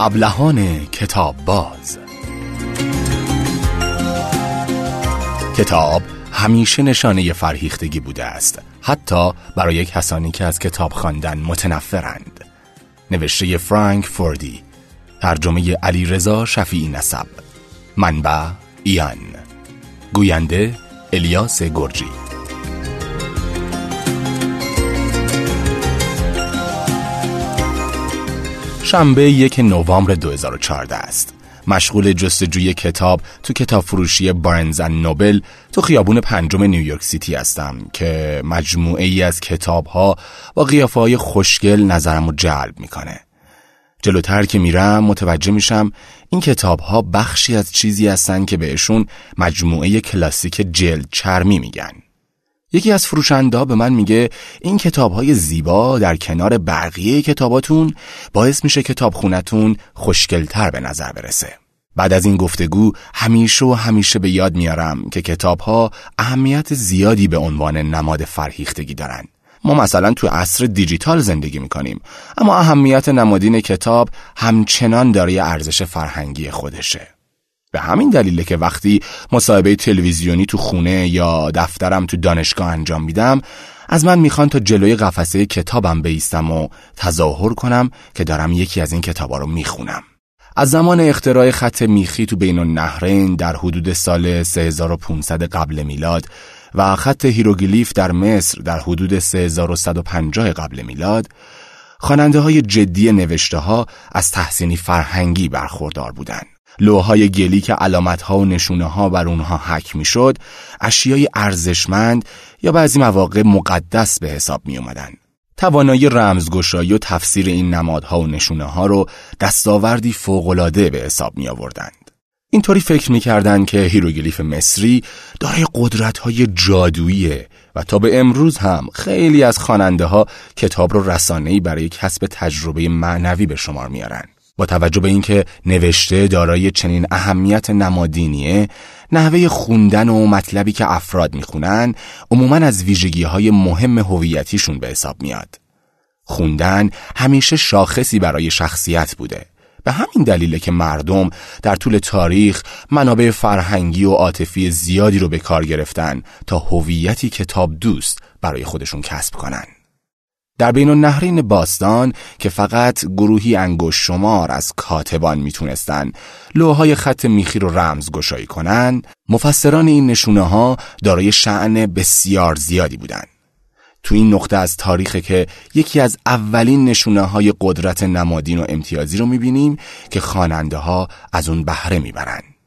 ابلهان کتاب باز کتاب همیشه نشانه فرهیختگی بوده است حتی برای کسانی که از کتاب خواندن متنفرند. نوشته فرانک فوردی ترجمه علی رضا شفیعی نسب منبع ایان. گوینده الیاس گرجی. شنبه یک نوامبر 2014 است. مشغول جستجوی کتاب تو کتاب فروشی بارنز نوبل تو خیابون پنجم نیویورک سیتی هستم که مجموعه ای از کتاب ها با قیافه های خوشگل نظرم رو جلب می‌کنه. جلوتر که میرم متوجه میشم این کتاب ها بخشی از چیزی هستن که بهشون مجموعه کلاسیک جلد چرمی میگن. یکی از فروشنده به من میگه این کتاب های زیبا در کنار بقیه کتاباتون باعث میشه کتاب خونتون خوشگلتر به نظر برسه. بعد از این گفتگو همیشه و همیشه به یاد میارم که کتاب ها اهمیت زیادی به عنوان نماد فرهیختگی دارن. ما مثلا تو عصر دیجیتال زندگی می‌کنیم اما اهمیت نمادین کتاب همچنان دارای ارزش فرهنگی خودشه. به همین دلیله که وقتی مصاحبه تلویزیونی تو خونه یا دفترم تو دانشگاه انجام میدم از من می‌خوان تا جلوی قفسه کتابم بایستم و تظاهر کنم که دارم یکی از این کتابا رو می‌خونم از زمان اختراع خط میخی تو بین النهرین در حدود سال 3500 قبل میلاد و خط هیروگلیف در مصر در حدود 3150 قبل میلاد خواننده های جدی نوشته ها از تحسینی فرهنگی برخوردار بودند. لوح‌های گلی که علامتها و نشونه ها بر اونها حک می‌شد اشیای ارزشمند یا بعضی مواقع مقدس به حساب می اومدن. توانایی رمزگشایی و تفسیر این نمادها و نشونه ها رو دستاوردی فوقالعاده به حساب می آوردند. اینطوری فکر می‌کردند که هیروگلیف مصری دارای قدرت های جادوییه و تا به امروز هم خیلی از خواننده ها کتاب رو رسانه‌ای برای کسب تجربه معنوی به شمار میارن. با توجه به اینکه نوشته دارای چنین اهمیت نمادینیه نحوه خوندن و مطلبی که افراد می‌خونن عموما از ویژگی های مهم هویتیشون به حساب میاد. خوندن همیشه شاخصی برای شخصیت بوده. به همین دلیله که مردم در طول تاریخ منابع فرهنگی و عاطفی زیادی رو به کار گرفتن تا هویتی کتاب دوست برای خودشون کسب کنن. در بین النهرین باستان که فقط گروهی انگوش شمار از کاتبان می‌تونستن لوهای خط میخی رو رمز گشایی کنن مفسران این نشونه ها دارای شعن بسیار زیادی بودند. تو این نقطه از تاریخ که یکی از اولین نشونه های قدرت نمادین و امتیازی رو می‌بینیم که خواننده ها از اون بهره می‌برند.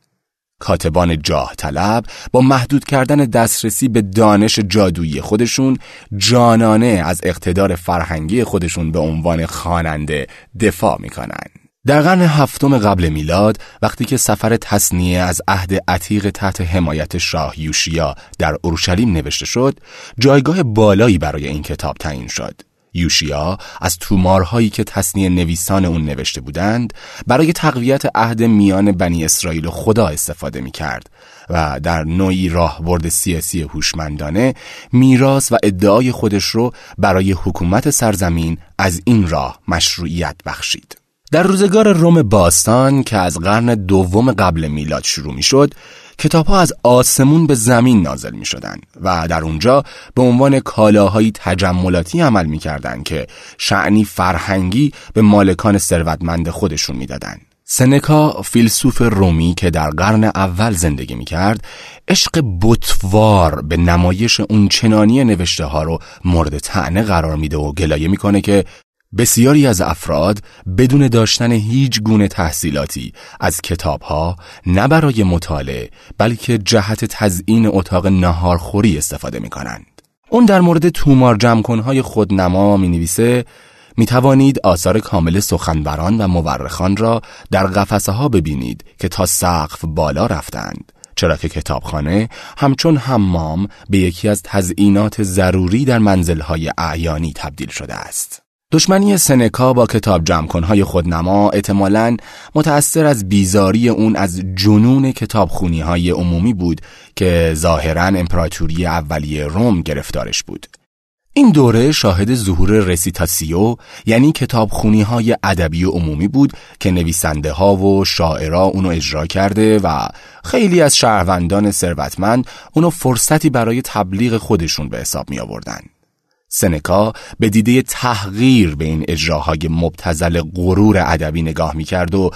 کاتبان جاه طلب با محدود کردن دسترسی به دانش جادویی خودشون جانانه از اقتدار فرهنگی خودشون به عنوان خواننده دفاع می‌کنن. در قرن هفتم قبل میلاد وقتی که سفر تصنیه از عهد عتیق تحت حمایت شاه یوشیا در اورشلیم نوشته شد جایگاه بالایی برای این کتاب تعیین شد یوشیا از تومارهایی که تصنیه نویسان اون نوشته بودند برای تقویت عهد میان بنی اسرائیل و خدا استفاده می کرد و در نوعی راهبرد سیاسی هوشمندانه میراث و ادعای خودش رو برای حکومت سرزمین از این راه مشروعیت بخشید. در روزگار روم باستان که از قرن دوم قبل میلاد شروع می شد کتاب ها از آسمون به زمین نازل می شدن و در اونجا به عنوان کالاهای تجملاتی عمل می که شعنی فرهنگی به مالکان ثروتمند خودشون می دادن. سنکا فیلسوف رومی که در قرن اول زندگی می کرد عشق بطوار به نمایش اون چنانی نوشته ها رو مورد تعنه قرار میده و گلایه می‌کنه که بسیاری از افراد بدون داشتن هیچ گونه تحصیلاتی از کتابها نه برای مطالعه بلکه جهت تزیین اتاق نهارخوری استفاده می کنند. اون در مورد تومار جمکنهای خودنما می نویسه می توانید آثار کامل سخنوران و مورخان را در قفسه ها ببینید که تا سقف بالا رفتند چرا که کتابخانه همچون حمام به یکی از تزئینات ضروری در منزلهای اعیانی تبدیل شده است. دشمنی سنکا با کتاب جمکنهای خودنما احتمالاً متأثر از بیزاری اون از جنون کتابخونی های عمومی بود که ظاهرا امپراتوری اولیه روم گرفتارش بود. این دوره شاهد ظهور رسیتاسیو یعنی کتابخونی های ادبی عمومی بود که نویسنده ها و شاعرا اونو اجرا کرده و خیلی از شهروندان ثروتمند اونو فرصتی برای تبلیغ خودشون به حساب می آوردن. سنکا به دیده تحقیر به این اجراهای مبتزل غرور ادبی نگاه می‌کرد و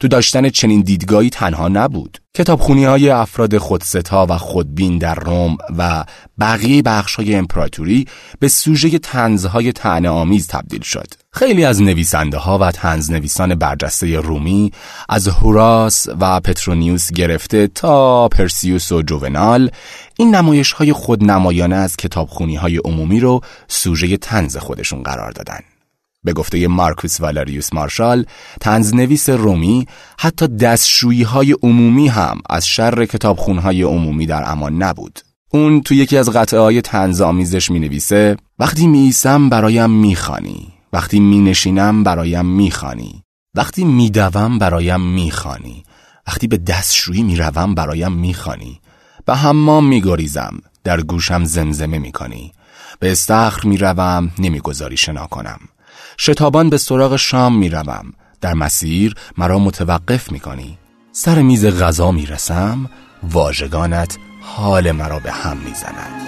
تو داشتن چنین دیدگاهی تنها نبود. کتابخونی های افراد خودستا و خودبین در روم و بقیه بخش های امپراتوری به سوژه تنزهای تعنه آمیز تبدیل شد خیلی از نویسنده ها و تنز نویسان برجسته رومی از هوراس و پترونیوس گرفته تا پرسیوس و جوونال این نمایش های خودنمایانه از کتابخونی های عمومی رو سوژه تنز خودشون قرار دادن. به گفته مارکوس والاریوس مارشال تنزنویس رومی حتی دستشویی های عمومی هم از شر کتابخون های عمومی در امان نبود اون تو یکی از قطعه های تنز آمیزش می نویسه وقتی می ایسم برایم می خانی. وقتی می نشینم برایم می خانی. وقتی می دوم برایم می خانی. وقتی به دستشویی می روم برایم می خانی. به حمام می گریزم در گوشم زمزمه می کنی. به استخر می روم نمی‌گذاری شنا کنم شتابان به سراغ شام می روم. در مسیر مرا متوقف می کنی. سر میز غذا می رسم واژگانت حال مرا به هم می زند.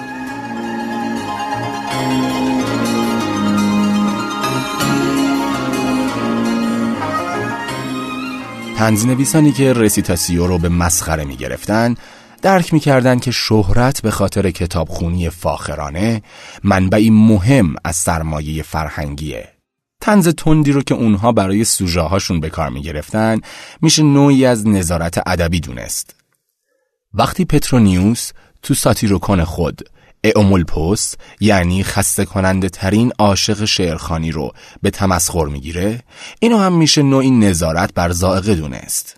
تنزینویسانی که رسیتاسیو رو به مسخره می گرفتن درک می‌کردند که شهرت به خاطر کتابخونی فاخرانه منبعی مهم از سرمایه فرهنگیه تنز تندی رو که اونها برای سوژه هاشون به کار می‌گرفتن میشه نوعی از نظارت ادبی دونست. وقتی پترونیوس تو ساتیروکون خود پست یعنی خسته کننده ترین عاشق شعرخانی رو به تمسخر می‌گیره اینو هم میشه نوعی نظارت بر زائقه دونست.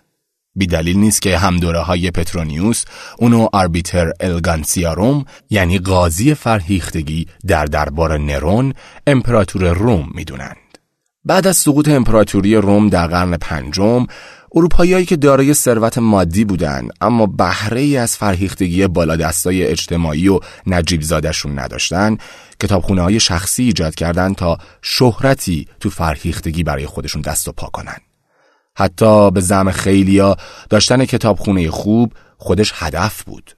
بی دلیل نیست که همدوره های پترونیوس اونو آربیتر الگانسیاروم یعنی قاضی فرهیختگی در دربار نرون امپراتور روم می‌دونند. بعد از سقوط امپراتوری روم در قرن پنجم اروپاییایی که دارای ثروت مادی بودند اما بهره ای از فرهیختگی بالادستای اجتماعی و نجیب زادشون نداشتن کتابخونه های شخصی ایجاد کردند تا شهرتی تو فرهیختگی برای خودشون دست و پا کنن. حتی به زم خیلیا داشتن کتابخونه خوب خودش هدف بود.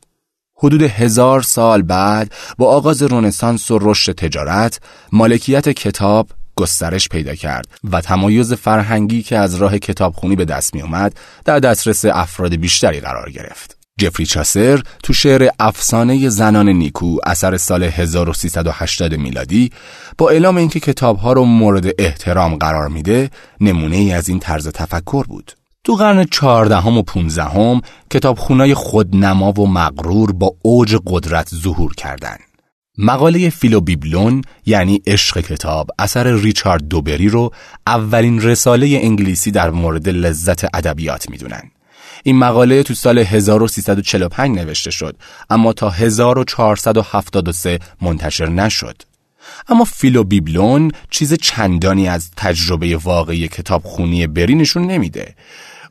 حدود هزار سال بعد با آغاز رونسانس و رشد تجارت مالکیت کتاب گسترش پیدا کرد و تمایز فرهنگی که از راه کتابخونی به دست می اومد در دسترس افراد بیشتری قرار گرفت. جفری چاسر تو شعر افسانه زنان نیکو اثر سال 1380 میلادی با اعلام اینکه کتابها رو مورد احترام قرار میده نمونه ای از این طرز تفکر بود. تو قرن چهاردهم و پونزدهم کتابخونای خودنما و مغرور با اوج قدرت ظهور کردند. مقاله فیلو بیبلون یعنی عشق کتاب اثر ریچارد دوبری رو اولین رساله انگلیسی در مورد لذت ادبیات می‌دونن. این مقاله تو سال 1345 نوشته شد اما تا 1473 منتشر نشد. اما فیلو بیبلون چیز چندانی از تجربه واقعی کتابخونی بری نشون نمیده.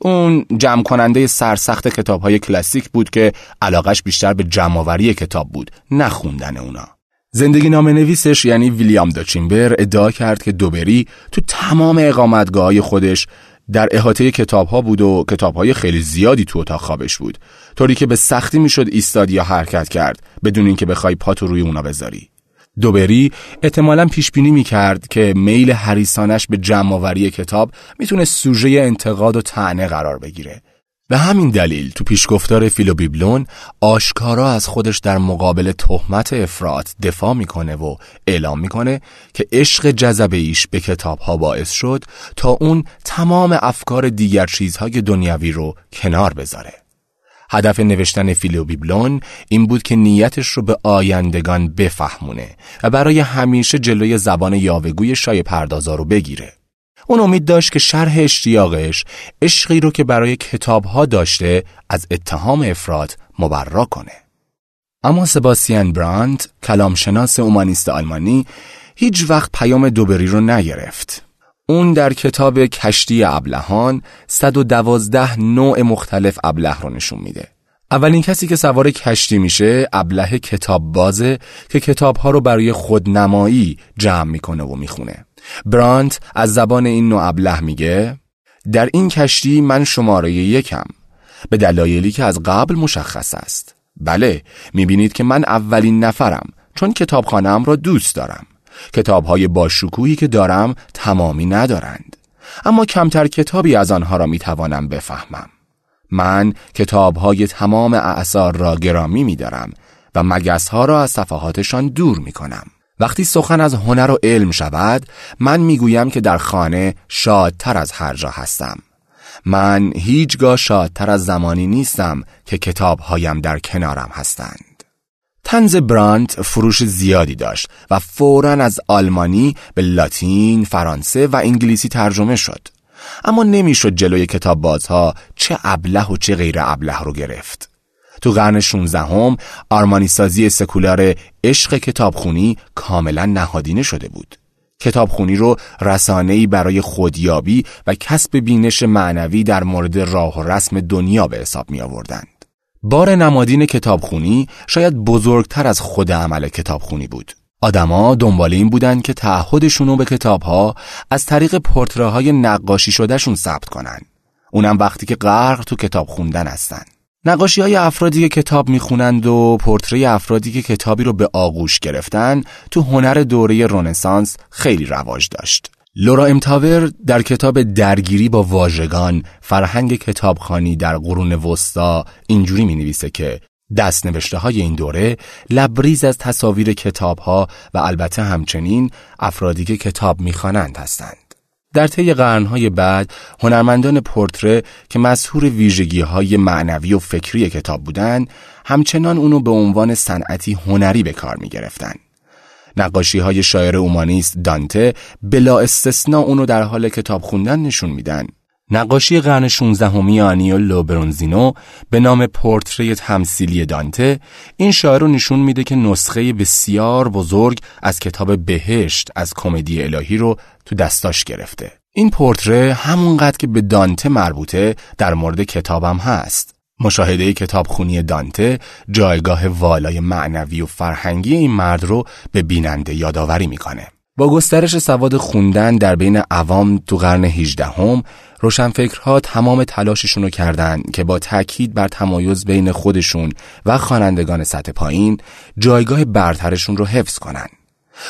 اون جمع کننده سرسخت کتاب های کلاسیک بود که علاقش بیشتر به جمعآوری کتاب بود نه خوندن اونا. زندگی نام نویسش یعنی ویلیام داچینبر ادعا کرد که دوبری تو تمام اقامتگاه خودش در احاطه کتاب ها بود و کتاب های خیلی زیادی تو اتاق خوابش بود طوری که به سختی می‌شد ایستاد یا حرکت کرد بدون اینکه بخوای پاتو روی اونا بذاری. دوبری احتمالا پیش بینی می کرد که میل حریسانش به جمعآوری کتاب می‌تونه سوژه انتقاد و طعنه قرار بگیره. به همین دلیل تو پیشگفتار فیلوبیبلون آشکارا از خودش در مقابل تهمت افراد دفاع می‌کنه و اعلام می‌کنه که عشق جذبه ایش به کتاب ها باعث شد تا اون تمام افکار دیگر چیزهای دنیاوی رو کنار بذاره. هدف نوشتن فیلوبیبلون این بود که نیتش رو به آیندگان بفهمونه و برای همیشه جلوی زبان یاوگوی شای پردازا رو بگیره. اون امید داشت که شرح اشتیاقش عشقی رو که برای کتابها داشته از اتهام افراد مبرا کنه. اما سباسیان براند کلامشناس اومانیست آلمانی هیچ وقت پیام دوبری رو نگرفت. اون در کتاب کشتی ابلهان 112 نوع مختلف ابله رو نشون میده. اولین کسی که سوار کشتی میشه ابله کتاب بازه که کتابها رو برای خودنمایی جمع می‌کنه و می‌خونه برانت از زبان این نوع ابله میگه در این کشتی من شماره یکم به دلایلی که از قبل مشخص است. بله می‌بینید که من اولین نفرم چون کتابخانم را دوست دارم. کتابهای باشکوهی که دارم تمامی ندارند. اما کمتر کتابی از آنها را می‌توانم بفهمم. من کتابهای تمام اعثار را گرامی میدارم و مگسها را از صفحاتشان دور می‌کنم. وقتی سخن از هنر و علم شود من می‌گویم که در خانه شادتر از هر جا هستم. من هیچگاه شادتر از زمانی نیستم که کتابهایم در کنارم هستند. تنز برانت فروش زیادی داشت و فورا از آلمانی به لاتین، فرانسه و انگلیسی ترجمه شد. اما نمی‌شد جلوی کتاب بازها چه ابله و چه غیر ابله رو گرفت. تو قرن 16 هم آرمانی سازی سکولار عشق کتابخونی کاملا نهادینه شده بود کتابخونی رو رسانه‌ای برای خودیابی و کسب بینش معنوی در مورد راه و رسم دنیا به حساب می آوردند. بار نمادین کتابخونی شاید بزرگتر از خود عمل کتابخونی بود. آدما دنبال این بودند که تعهدشون رو به کتابها از طریق پورتره‌های نقاشی شدهشون ثبت کنن. اونم وقتی که غرق تو کتاب خوندن هستن. نقاشی های افرادی که کتاب می‌خونند و پورتری افرادی که کتابی رو به آغوش گرفتن تو هنر دوره رونسانس خیلی رواج داشت. لورا امتاور در کتاب درگیری با واژگان فرهنگ کتابخانی در قرون وسطا اینجوری می نویسه که دست نوشته های این دوره لبریز از تصاویر کتاب ها و البته همچنین افرادی که کتاب می‌خوانند هستند. در طی قرنهای بعد هنرمندان پورتره که مسهور ویژگی های معنوی و فکری کتاب بودند همچنان اونو به عنوان صنعتی هنری به کار می گرفتن. نقاشی های شاعر اومانیست دانته بلا استثنا اونو در حال کتاب خوندن نشون میدن نقاشی قرن 16 همی آنیولو برونزینو به نام پورتری تمثیلی دانته این شاعر رو نشون میده که نسخه بسیار بزرگ از کتاب بهشت از کمدی الهی رو تو دستاش گرفته. این پورتره همونقدر که به دانته مربوطه در مورد کتابم هست. مشاهده کتابخونی دانته جایگاه والای معنوی و فرهنگی این مرد رو به بیننده یادآوری می‌کنه. با گسترش سواد خوندن در بین عوام تو قرن 18 هم روشنفکرها تمام تلاششون رو کردن که با تاکید بر تمایز بین خودشون و خوانندگان سطح پایین جایگاه برترشون رو حفظ کنن.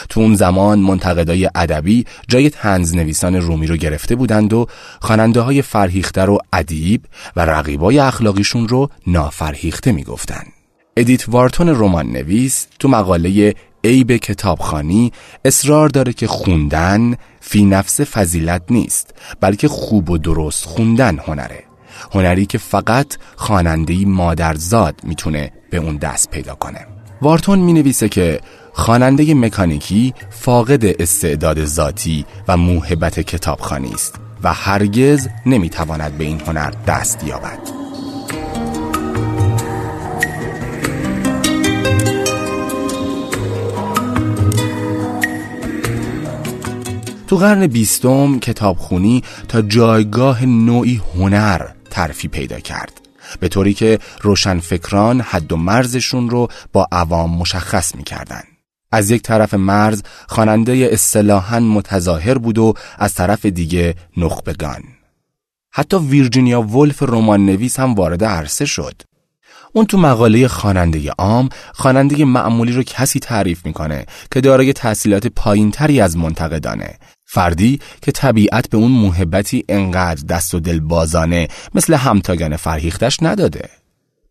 تو اون زمان منتقدای ادبی جای طنز نویسان رومی رو گرفته بودند و خواننده های فرهیخته رو ادیب و رقیبای اخلاقیشون رو نافرهیخته می‌گفتند. ادیت وارتون رمان نویس تو مقاله عیب کتابخوانی اصرار داره که خوندن فی نفسه فضیلت نیست بلکه خوب و درست خوندن هنره هنری که فقط خواننده‌ای مادرزاد می‌تونه به اون دست پیدا کنه وارتون می نویسه که خواننده مکانیکی فاقد استعداد ذاتی و موهبت کتابخانی است و هرگز نمی‌تواند به این هنر دست یابد. تو قرن بیستم کتابخونی تا جایگاه نوعی هنر ترفی پیدا کرد. به طوری که روشنفکران حد و مرزشون رو با عوام مشخص می‌کردن. از یک طرف مرز خواننده اصطلاحا متظاهر بود و از طرف دیگه نخبگان. حتی ویرجینیا ولف رمان نویس هم وارد عرصه شد. اون تو مقاله خواننده عام خواننده معمولی رو کسی تعریف می‌کنه که دارای تحصیلات پایینتری از منتقدانه. فردی که طبیعت به اون محبتی انقدر دست و دل بازانه مثل همتاگان فرهیختش نداده.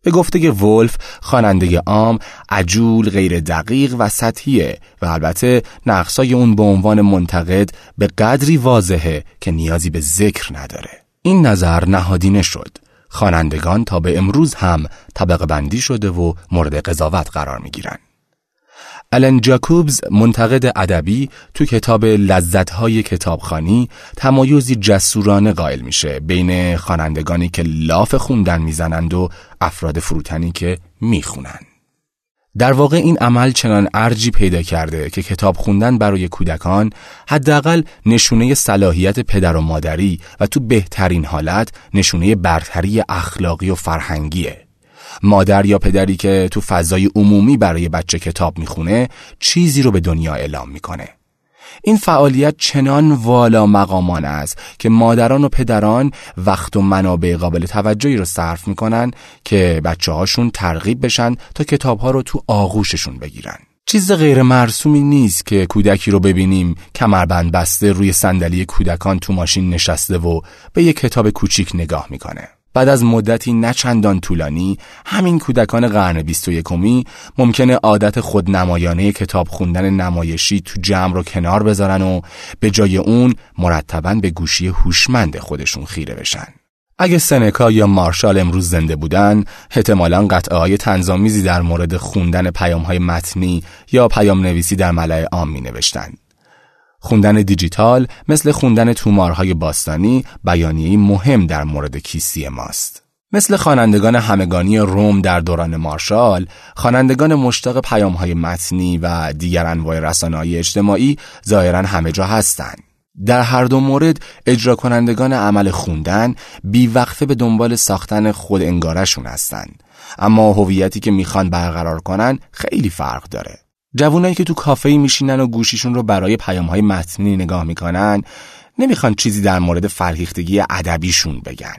به گفته ولف خواننده عام عجول غیر دقیق و سطحیه و البته نقصای اون به عنوان منتقد به قدری واضحه که نیازی به ذکر نداره. این نظر نهادینه شد. خوانندگان تا به امروز هم طبقه بندی شده و مورد قضاوت قرار می گیرن. الن جاکوبز منتقد ادبی تو کتاب لذت‌های کتابخانی تمایزی جسورانه قائل میشه بین خوانندگانی که لاف خوندن می‌زنند و افراد فروتنی که می‌خونن. در واقع این عمل چنان ارجی پیدا کرده که کتاب خوندن برای کودکان حداقل نشونه صلاحیت پدر و مادری و تو بهترین حالت نشونه برتری اخلاقی و فرهنگیه مادر یا پدری که تو فضای عمومی برای بچه کتاب می‌خونه چیزی رو به دنیا اعلام می‌کنه این فعالیت چنان والا مقامان است که مادران و پدران وقت و منابع قابل توجهی رو صرف می‌کنن که بچه هاشون ترغیب بشن تا کتاب ها رو تو آغوششون بگیرن چیز غیر مرسومی نیست که کودکی رو ببینیم کمربند بسته روی صندلی کودکان تو ماشین نشسته و به یک کتاب کوچیک نگاه می‌کنه. بعد از مدتی نچندان طولانی همین کودکان قرن بیست و یکمی ممکنه عادت خودنمایانه کتاب خوندن نمایشی تو جمع رو کنار بذارن و به جای اون مرتبا به گوشی هوشمند خودشون خیره بشن. اگه سنکا یا مارشال امروز زنده بودن احتمالا قطعه های تنظامیزی در مورد خوندن پیام های متنی یا پیام نویسی در ملع عام می نوشتن. خوندن دیجیتال مثل خوندن تومارهای باستانی بیانیه‌ای مهم در مورد کیستی ماست. مثل خوانندگان همگانی روم در دوران مارشال، خوانندگان مشتاق پیامهای متنی و دیگر انواع رسانه‌های اجتماعی ظاهرا همه جا هستند. در هر دو مورد اجرا کنندگان عمل خوندن بیوقفه به دنبال ساختن خود انگارشون هستند اما هویتی که می‌خوان برقرار کنن خیلی فرق داره جوانایی که تو کافه میشینن و گوشیشون رو برای پیام های متنی نگاه می‌کنن نمی‌خوان چیزی در مورد فرهیختگی ادبیشون بگن.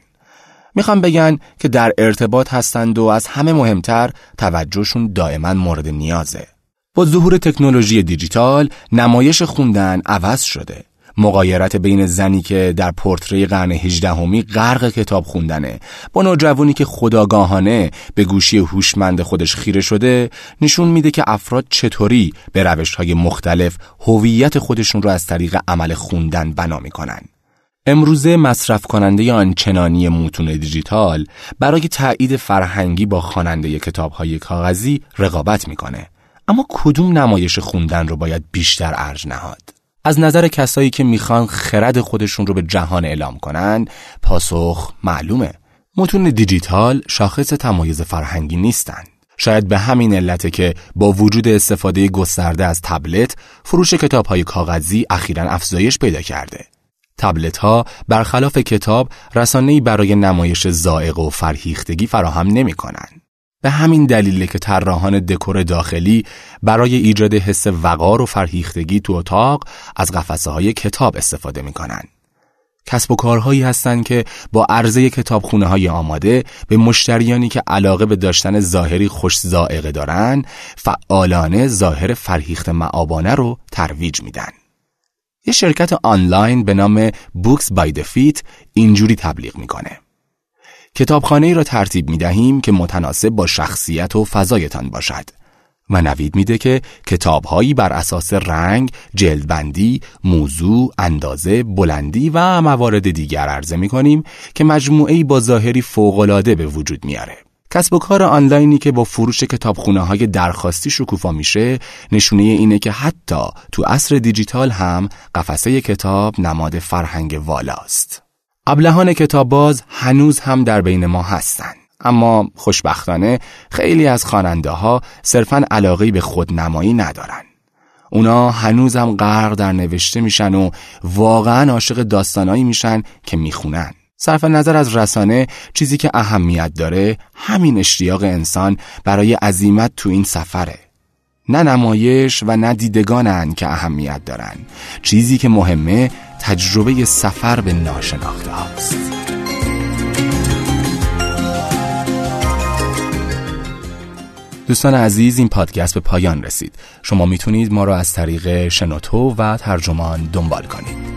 می‌خوان بگن که در ارتباط هستند و از همه مهمتر توجهشون دائما مورد نیازه. با ظهور تکنولوژی دیجیتال نمایش خوندن عوض شده. مقایرت بین زنی که در پورتری قرن هجدهمی غرق کتاب خوندنه. با نوجوانی که خداگاهانه به گوشی هوشمند خودش خیره شده نشون میده که افراد چطوری به روش های مختلف هویت خودشون رو از طریق عمل خوندن بنا می‌کنن. امروزه مصرف کننده آنچنانی متون دیجیتال برای تایید فرهنگی با خواننده کتاب های کاغذی رقابت می‌کنه. اما کدوم نمایش خوندن رو باید بیشتر ارج نهاد؟ از نظر کسایی که می‌خوان خرد خودشون رو به جهان اعلام کنن پاسخ معلومه. متون دیجیتال شاخص تمایز فرهنگی نیستند شاید به همین علته که با وجود استفاده گسترده از تبلت فروش کتاب های کاغذی اخیرا افزایش پیدا کرده. تبلت ها برخلاف کتاب رسانه‌ای برای نمایش زائق و فرهیختگی فراهم نمی کنند. به همین دلیله که طراحان دکور داخلی برای ایجاد حس وقار و فرهیختگی تو اتاق از قفسه های کتاب استفاده می‌کنن. کسب و کارهایی هستند که با عرضه کتابخونه های آماده به مشتریانی که علاقه به داشتن ظاهری خوش زائقه دارن فعالانه ظاهر فرهیخت معابانه رو ترویج میدن. یه شرکت آنلاین به نام بوکس بای دفیت اینجوری تبلیغ می‌کنه. کتابخانه را ترتیب می دهیم که متناسب با شخصیت و فضایتان باشد و نوید میده که کتابهایی بر اساس رنگ، جلدبندی، موضوع، اندازه، بلندی و موارد دیگر عرضه می کنیم که مجموعه با ظاهری فوقالعاده به وجود میاره. کسب و کار آنلاینی که با فروش کتابخونه های درخواستی شکوفا میشه نشونه اینه که حتی تو عصر دیجیتال هم قفسه کتاب نماد فرهنگ والاست. ابلهان کتاب باز هنوز هم در بین ما هستند. اما خوشبختانه خیلی از خواننده ها صرفا علاقه به خودنمایی ندارن. اونا هنوز هم غرق در نوشته میشن و واقعا عاشق داستانایی میشن که می‌خونن. صرف نظر از رسانه چیزی که اهمیت داره همین اشتیاق انسان برای عظیمت تو این سفره. نه نمایش و نه دیدگانن که اهمیت دارن چیزی که مهمه تجربه سفر به ناشناخته هاست. دوستان عزیز این پادکست به پایان رسید. شما می‌تونید ما را از طریق شنوتو و ترجمان دنبال کنید.